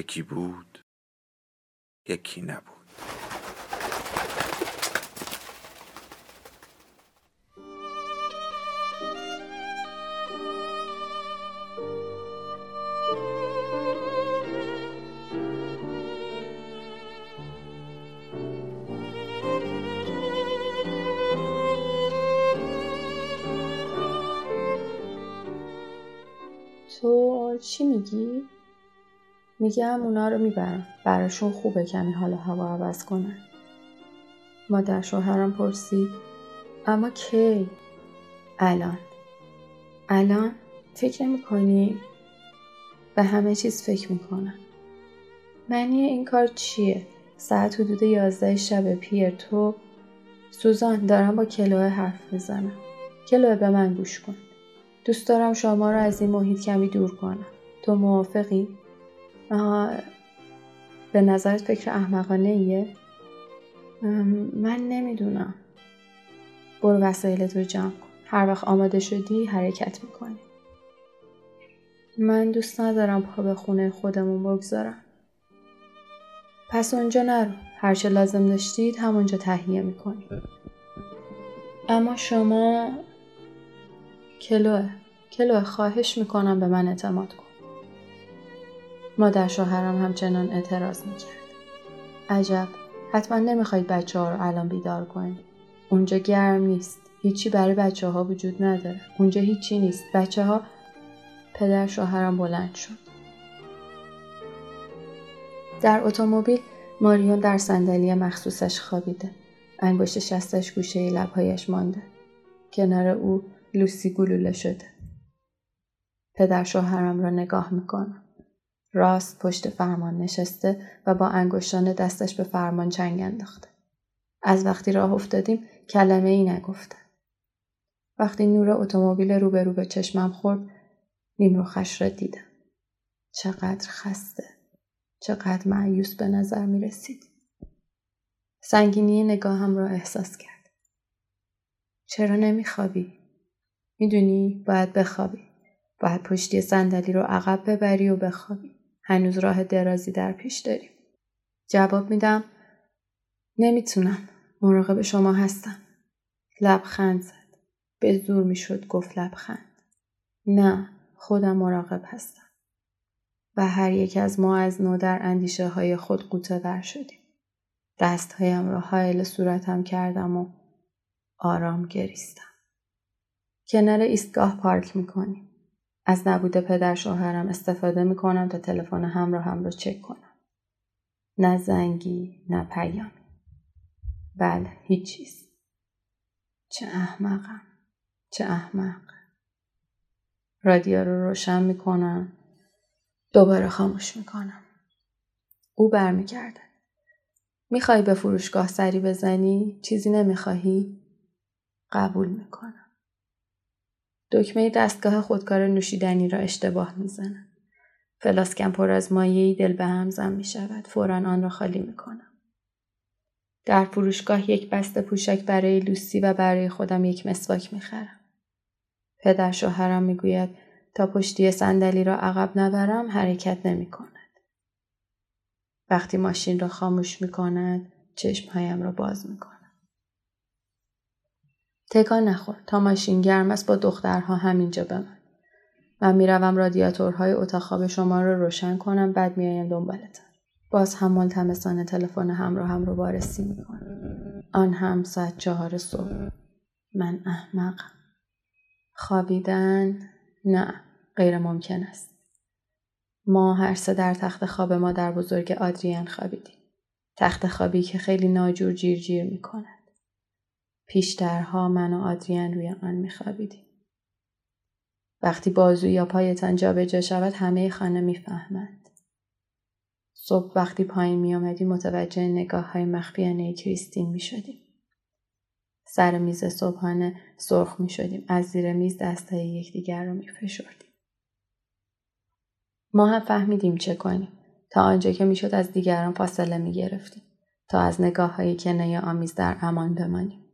یکی بود یکی نبود تو چی میگی؟ میگم اونا رو می‌برم. براشون خوبه کمی حال هوا عوض کنن. مادر شوهرم پرسید اما کی؟ الان. الان فکر نمی به همه چیز فکر می‌کنم. معنی این کار چیه؟ ساعت حدود یازده شب پیر تو. سوزان دارم با کلوه حرف می‌زنم. کلوه به من گوش کن. دوست دارم شما رو از این محیط کمی دور کنم. تو موافقی؟ به نظرت فکر احمقانه ایه؟ من نمی‌دونم. برو وسایلت رو جمع کن. هر وقت آماده شدی حرکت می‌کنی. من دوست ندارم پا به خونه خودمون بگذارم. پس اونجا نرو. هرچه لازم داشتید همونجا تهیه می‌کنی. اما شما کلوه. کلوه خواهش می‌کنم به من اعتماد کن. مادر شوهرم همچنان اعتراض می‌کرد. عجب حتما نمی‌خواید بچه ها رو الان بیدار کنید. اونجا گرم نیست. هیچی برای بچه ها وجود نداره. اونجا هیچی نیست. بچه ها پدر شوهرم بلند شد. در اتومبیل ماریون در صندلی مخصوصش خوابیده. انگشت شستش گوشه لبهایش مانده. کنار او لوسی گلوله شده. پدر شوهرم را نگاه می‌کنم. راست پشت فرمان نشسته و با انگشتان دستش به فرمان چنگ انداخته. از وقتی راه افتادیم کلمه ای نگفته. وقتی نور اتومبیل روبرو به چشمم خورد نیمروخش را دیدم. چقدر خسته. چقدر معیوس به نظر می رسید. سنگینی نگاهم را احساس کرد. چرا نمیخوابی؟ می‌دونی باید بخوابی. باید پشتی صندلی رو عقب ببری و بخوابی. هنوز راه درازی در پیش داریم. جواب میدم نمی‌تونم. مراقب شما هستم. لبخند زد. به زور می‌شد گفت لبخند. نه خودم مراقب هستم. و هر یک از ما از نو در اندیشه های خود قوطه در شدیم. دستهایم را حائل صورتم کردم و آرام گریستم. کنار ایستگاه پارک می‌کنیم. از نبود پدر شوهرم استفاده می‌کنم تا تلفن هم رو چک کنم. نه زنگی نه پیامی. بله هیچ چیز. چه احمقم. چه احمق. رادیو رو روشن می‌کنم. دوباره خاموش می‌کنم. او برمیگرده. می‌خوای به فروشگاه سری بزنی؟ چیزی نمی‌خواهی؟ قبول می‌کنم. دکمه دستگاه خودکار نوشیدنی را اشتباه می‌زنم. فلاسکم پر از مایعی دل به هم زن می شود. فورا آن را خالی می کنم. در فروشگاه یک بسته پوشک برای لوسی و برای خودم یک مسواک می خرم. پدر شوهرم می گوید تا پشتی صندلی را عقب نبرم حرکت نمی کند. وقتی ماشین را خاموش می کند چشمهایم را باز می کند. تکان نخور. تا ماشین گرم است با دخترها همینجا بمان. من می‌روم رادیاتورهای اتاق خواب شما رو روشن کنم بعد میایم دنبالتان. باز هم ملتمسانه تلفن هم رو وارسی می‌کنم. آن هم ساعت چهار صبح. من احمقم خوابیدن؟ نه غیر ممکن است. ما هر سه در تخت خواب ما در بزرگ آدریان خوابیدیم. تخت خوابی که خیلی ناجور جیر جیر می‌کند. پیشترها من و آدریان روی آن میخوابیدیم. وقتی بازو یا پایتان جابجا شود همه خانه می‌فهمند. صبح وقتی پایین می آمدی متوجه نگاه های مخفیانه کریستین می شدیم. سر میز صبحانه سرخ می شدیم. از زیر میز دستهای یکدیگر رو می فشردیم. ما هم فهمیدیم چه کنیم. تا آنجا که می‌شد از دیگران فاصله می گرفتیم. تا از نگاه های کنه آمیز در امان بمانیم.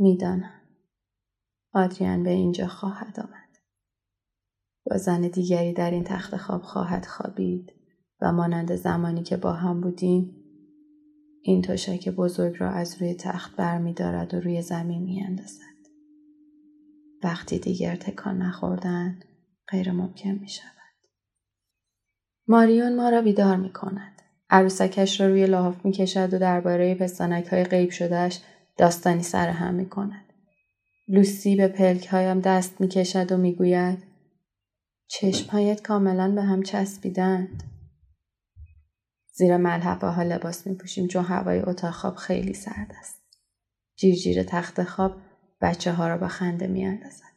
می‌دانم. آدریان به اینجا خواهد آمد. با زن دیگری در این تخت خواب خواهد خوابید و مانند زمانی که با هم بودیم این تشک بزرگ را از روی تخت برمیدارد و روی زمین میاندازد وقتی دیگر تکان نخوردن غیر ممکن می شود. ماریون ما را بیدار می کند. عروسکش را روی لحاف می کشد و درباره پستانک های غیب شدهش داستانی سر هم می کند. لوسی به پلک هایم دست می کشد و می گوید چشمهایت کاملا به هم چسبیدند. زیر ملحفه ها لباس می پوشیم چون هوای اتاق خواب خیلی سرد است. جیرجیر تخت خواب بچه ها را به خنده می اندازد.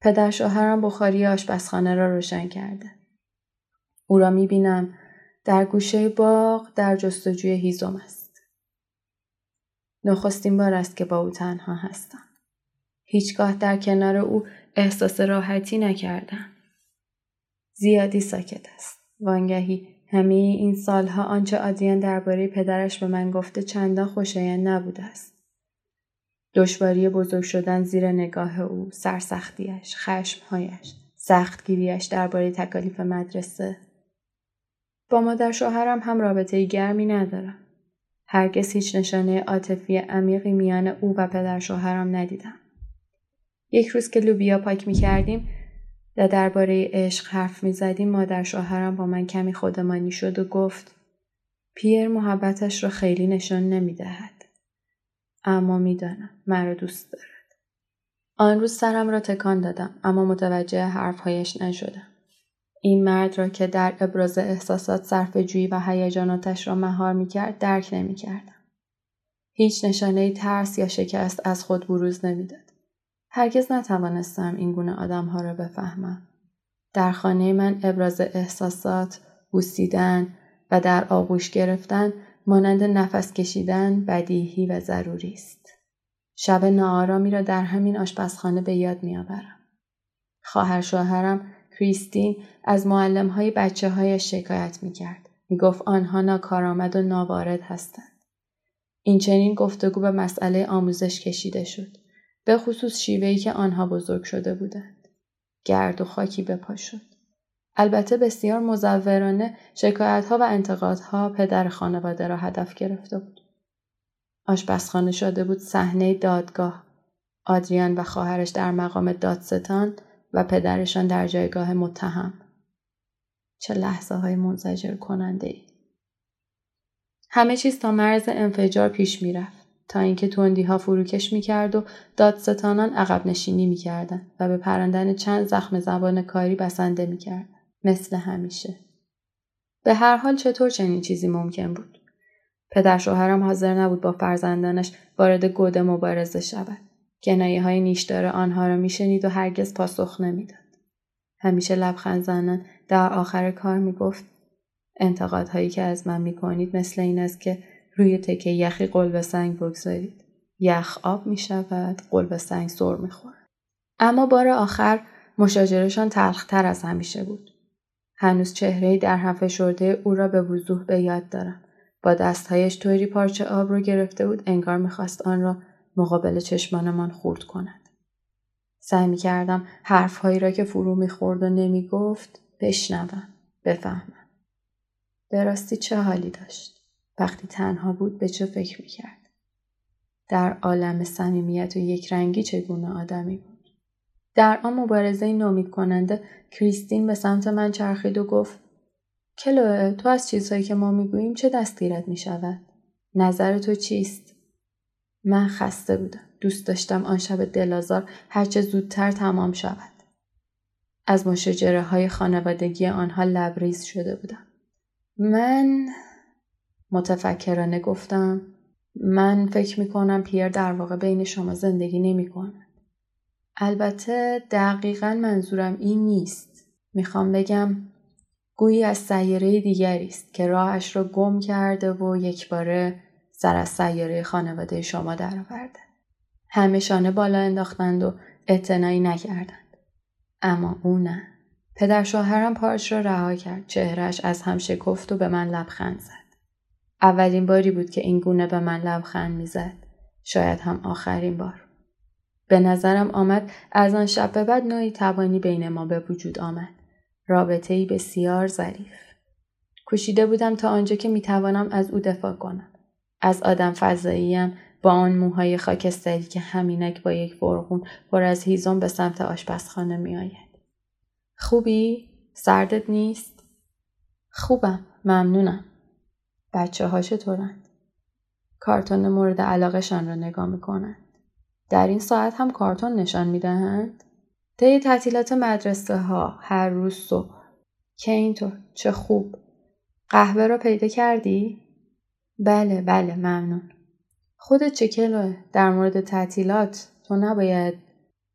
پدر شوهرم بخاری آشپزخانه را روشن کرده. او را می بینم در گوشه باغ در جستجوی هیزم است. نخستین بار است که با او تنها هستم. هیچگاه در کنار او احساس راحتی نکردم. زیادی ساکت است. وانگهی همه این سالها آنچه آدیان درباره پدرش به من گفته چندان خوشایند نبوده است. دشواری بزرگ شدن زیر نگاه او، سرسختیش، خشمهایش، سختگیریش درباره تکالیف مدرسه. با مادر شوهرم هم رابطه گرمی ندارم. هرگز هیچ نشانه عاطفی عمیقی میان او و پدر شوهرم ندیدم. یک روز که لوبیا پاک می کردیم و درباره عشق حرف می زدیم مادر شوهرم با من کمی خودمانی شد و گفت پیر محبتش را خیلی نشان نمی دهد. اما می‌دانم مرا دوست دارد. آن روز سرم را تکان دادم اما متوجه حرفهایش نشدم. این مرد را که در ابراز احساسات صرف جویی و هیجاناتش را مهار می کرد درک نمی کردم. هیچ نشانه ترس یا شکست از خود بروز نمی‌داد. هرگز نتوانستم این گونه آدمها را بفهمم. در خانه من ابراز احساسات، بوسیدن و در آغوش گرفتن مانند نفس کشیدن بدیهی و ضروری است. شب ناآرامی را در همین آشپزخانه به یاد میآورم. خواهر شوهرم کریستین از معلم های بچه های شکایت می کرد. می گفت آنها ناکارآمد و ناوارد هستند. این چنین گفتگو به مسئله آموزش کشیده شد. به خصوص شیوهی که آنها بزرگ شده بودند. گرد و خاکی به پا شد. البته بسیار مزورانه شکایتها و انتقادها پدر خانواده را هدف گرفته بود. آشپزخانه شده بود صحنه دادگاه. آدریان و خواهرش در مقام دادستان و پدرشان در جایگاه متهم. چه لحظه های منزجر کننده ای. همه چیز تا مرز انفجار پیش می‌رفت. تا اینکه توندی ها فروکش می کرد و دادستانان عقب نشینی می کردن و به پرندن چند زخم زبان کاری بسنده می کردن. مثل همیشه. به هر حال چطور چنین چیزی ممکن بود؟ پدر شوهرم حاضر نبود با فرزندانش وارد گود مبارزه شود. گنایه های نیشدار آنها را میشنید و هرگز پاسخ نمی‌داد. همیشه لبخند زنان در آخر کار می گفت انتقادهایی که از من می کنید مثل این است که روی تکه یخی قلب سنگ بگذارید. یخ آب می شود، قلب سنگ سر می خورد. اما بار آخر مشاجرشان تلختر از همیشه بود. هنوز چهره در هم فشرده او را به وضوح به یاد دارم. با دستهایش طوری پارچه آب رو گرفته بود انگار می‌خواست آن را مقابل چشمانمان خورد کند. سعی می کردم حرفهایی را که فرو می‌خورد و نمی گفت بشنوم، بفهمم. به راستی چه حالی داشت؟ وقتی تنها بود به چه فکر می‌کرد؟ در عالم صمیمیت و یک رنگی چگونه آدمی بود؟ در آن مبارزه نومید کننده کریستین به سمت من چرخید و گفت کلوه تو از چیزهایی که ما می‌گوییم چه دستگیرت می‌شود؟ نظر تو چیست؟ من خسته بودم. دوست داشتم آن شب دلازار هرچه زودتر تمام شود. از مشاجره های خانوادگی آنها لبریز شده بودم. من متفکرانه گفتم من فکر می کنم پیر در واقع بین شما زندگی نمی کند. البته دقیقا منظورم این نیست. می‌خوام بگم گویی از سیاره دیگری است که راهش را گم کرده و یک باره سر از سیاره خانواده شما درآورده. همه شانه بالا انداختند و اعتنایی نکردند. اما او نه. پدر شوهرم پارچ را رها کرد. چهرش از هم شکفت و به من لبخند زد. اولین باری بود که این گونه به من لبخند می‌زد. شاید هم آخرین بار. به نظرم آمد از آن شب به بعد نوعی توانی بین ما به وجود آمد. رابطه ای بسیار ظریف. کوشیده بودم تا آنجا که می‌توانم از او دفاع کنم. از آدم فضاییم با آن موهای خاکستری که همینک با یک فرغون پر از هیزم به سمت آشپزخانه میآید. خوبی؟ سردت نیست؟ خوبم. ممنونم. بچه ها چطورند؟ کارتون مورد علاقهشان را نگاه می‌کنند. در این ساعت هم کارتون نشان می‌دهند؟ طی تعطیلات مدرسه ها هر روز صبح که اینطور چه خوب قهوه را پیدا کردی؟ بله بله ممنون. خودت چه کلوه در مورد تعطیلات؟ تو نباید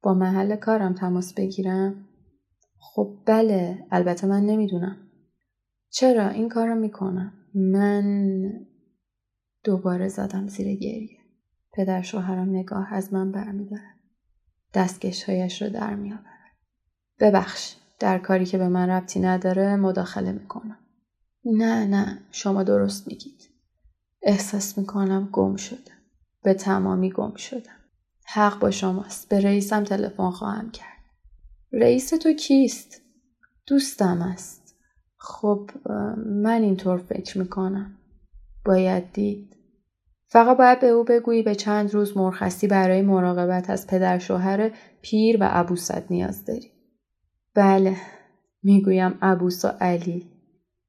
با محل کارم تماس بگیرم؟ خب بله البته من نمی‌دونم. چرا؟ این کار رو می‌کنم. من دوباره زدم زیر گریه. پدر شوهرم نگاه از من برمیدارد. دستکشهایش رو در میآورد. ببخش در کاری که به من ربطی نداره مداخله می‌کنم. نه نه شما درست میگید. احساس می‌کنم گم شدم. به تمامی گم شدم. حق با شماست. به رئیسم تلفن خواهم کرد. رئیس تو کیست؟ دوستم است. خب من اینطور فکر می‌کنم. باید دید. فقط باید به او بگویی به چند روز مرخصی برای مراقبت از پدر شوهر پیر و ابوسد نیاز داری. بله می‌گویم ابوس و علی.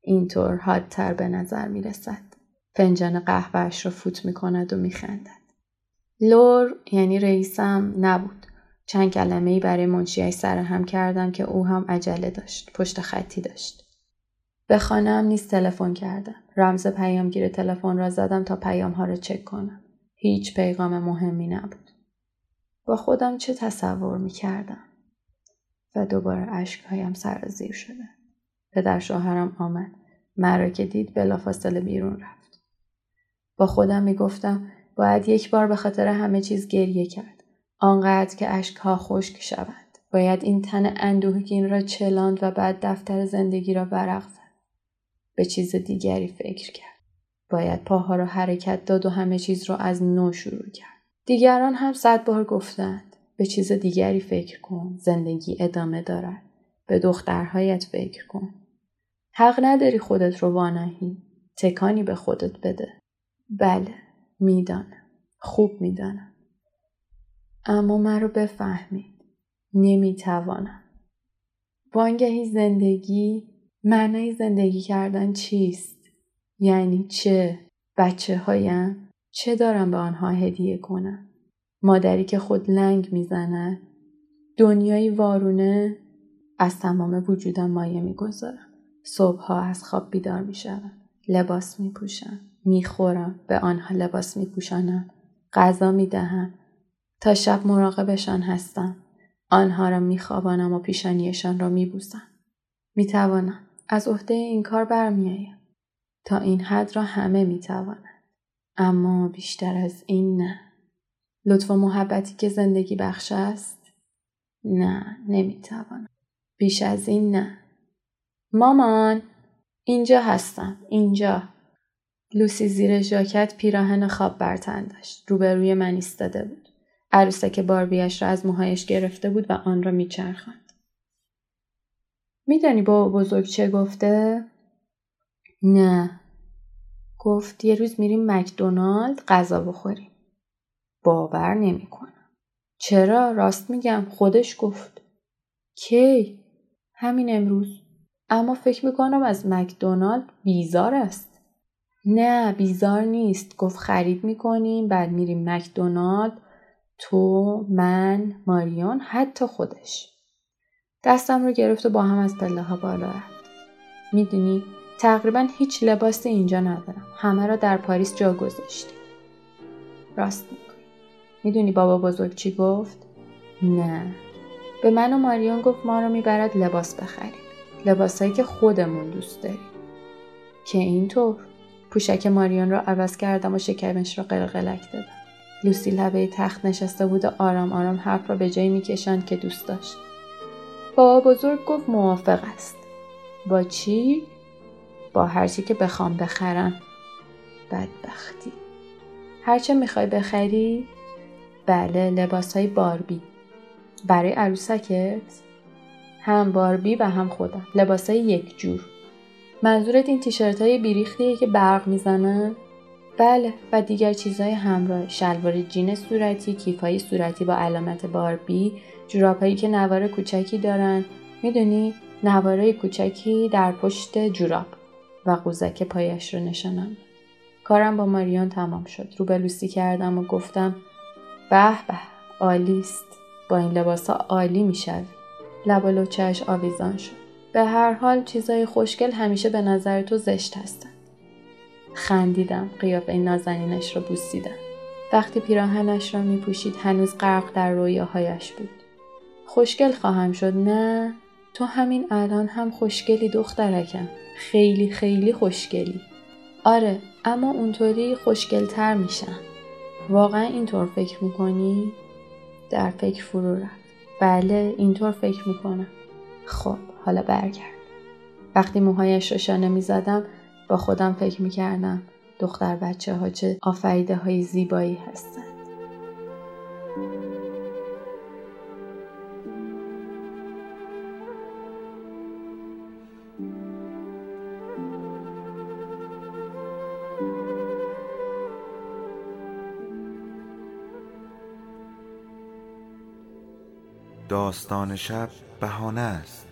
اینطور حادتر به نظر می رسد. فنجان قهوهش را فوت می کند و می خندد. لور یعنی رئیسم نبود. چند کلمه ای برای سر هم کردم که او هم عجله داشت. پشت خطی داشت. به خانم نیست تلفن کردم. رمز پیامگیر تلفن را زدم تا پیام ها را چک کنم. هیچ پیغام مهمی نبود. با خودم چه تصور می کردم؟ و دوباره اشکهایم سرازیر شده. پدر شوهرم آمد. مرا که دید بلافاصله بیرون رفت. با خودم می گفتم باید یک بار به خاطر همه چیز گریه کرد. آنقدر که اشکها خشک شود. باید این تن اندوهگین را چلاند و بعد دفتر زندگی را ورق زد. به چیز دیگری فکر کرد. باید پاها را حرکت داد و همه چیز را از نو شروع کرد. دیگران هم صد بار گفتند. به چیز دیگری فکر کن. زندگی ادامه دارد. به دخترهایت فکر کن. حق نداری خودت رو وانهی. تکانی به خودت بده. بله. می‌دانم. خوب می‌دانم. اما من رو بفهمید. نمی‌توانم. وانگهی زندگی معنای زندگی کردن چیست؟ یعنی چه؟ بچه هایم؟ چه دارم به آنها هدیه کنم؟ مادری که خود لنگ می‌زند؟ دنیایی وارونه؟ از تمام وجودم مایه می‌گذارم. صبحها از خواب بیدار می‌شوم. لباس میپوشم. می‌خورم. به آنها لباس میپوشانم. غذا می‌دهم. تا شب مراقبشان هستم. آنها را میخوابانم و پیشانیشان را میبوسم. می‌توانم. از عهده این کار برمیآیم تا این حد را همه می‌توانند اما بیشتر از این نه لطف و محبتی که زندگی بخش است نه نمی‌توانم بیش از این نه مامان اینجا هستم اینجا لوسی زیر ژاکت پیراهن خواب برتن داشت روبروی من ایستاده بود عروسک باربیش را از موهایش گرفته بود و آن را میچرخاند میدانی با بزرگ چه گفته؟ نه. گفت یه روز میریم مکدونالد غذا بخوریم. باور نمی‌کنم. چرا؟ راست میگم خودش گفت. کی؟ همین امروز. اما فکر می‌کنم از مکدونالد بیزار است. نه بیزار نیست. گفت خرید می‌کنیم بعد میریم مکدونالد تو من ماریون حتی خودش. دستم رو گرفت و با هم از پله ها بالا رفت. می‌دونی تقریبا هیچ لباسی اینجا ندارم. همه را در پاریس جا گذاشتیم. راست می‌کنی. می‌دونی بابا بزرگ چی گفت؟ نه به من و ماریون گفت ما رو می‌برد لباس بخریم لباسایی که خودمون دوست داریم که اینطور پوشک ماریون رو عوض کردم و شکمش رو قلقلک دادم. لوسی لبه تخت نشسته بود و آرام آرام حرف را به جایی می‌کشند که دوست داشت. بابا بزرگ گفت موافق است. با چی؟ با هرچی که بخوام بخرم. بدبختی. هرچه می‌خوای بخری؟ بله لباس های باربی. برای عروسکت؟ هم باربی و هم خودم. لباس های یک جور. منظورت این تیشرت های بیریختیه که برق می‌زنن؟ بله و دیگر چیزهای همراه. شلوار جین صورتی کیفهای صورتی با علامت باربی جورابهایی که نوار کوچکی دارن. می‌دونی؟ نواره کوچکی در پشت جوراب و قوزک پایش رو نشانم کارم با ماریون تمام شد. رو به لوسی کردم و گفتم به به عالیست. با این لباس ها عالی می‌شد لب و آویزان شد. به هر حال چیزای خوشگل همیشه به نظر تو زشت هستن. خندیدم قیافه نازنینش رو بوسیدم وقتی پیراهنش را می پوشید هنوز غرق در رویاهایش بود. خوشگل خواهم شد نه تو همین الان هم خوشگلی دخترکم. خیلی خیلی خوشگلی. آره اما اونطوری خوشگلتر میشم. واقعا اینطور فکر می‌کنی؟ در فکر فرو رفت. بله اینطور فکر می‌کنم. خب. حالا برگرد. وقتی موهایش رو شانه می‌زدم با خودم فکر می‌کردم دختر بچه ها چه آفریده های زیبایی هستند داستان شب بهانه است.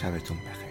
sabes tú un peje.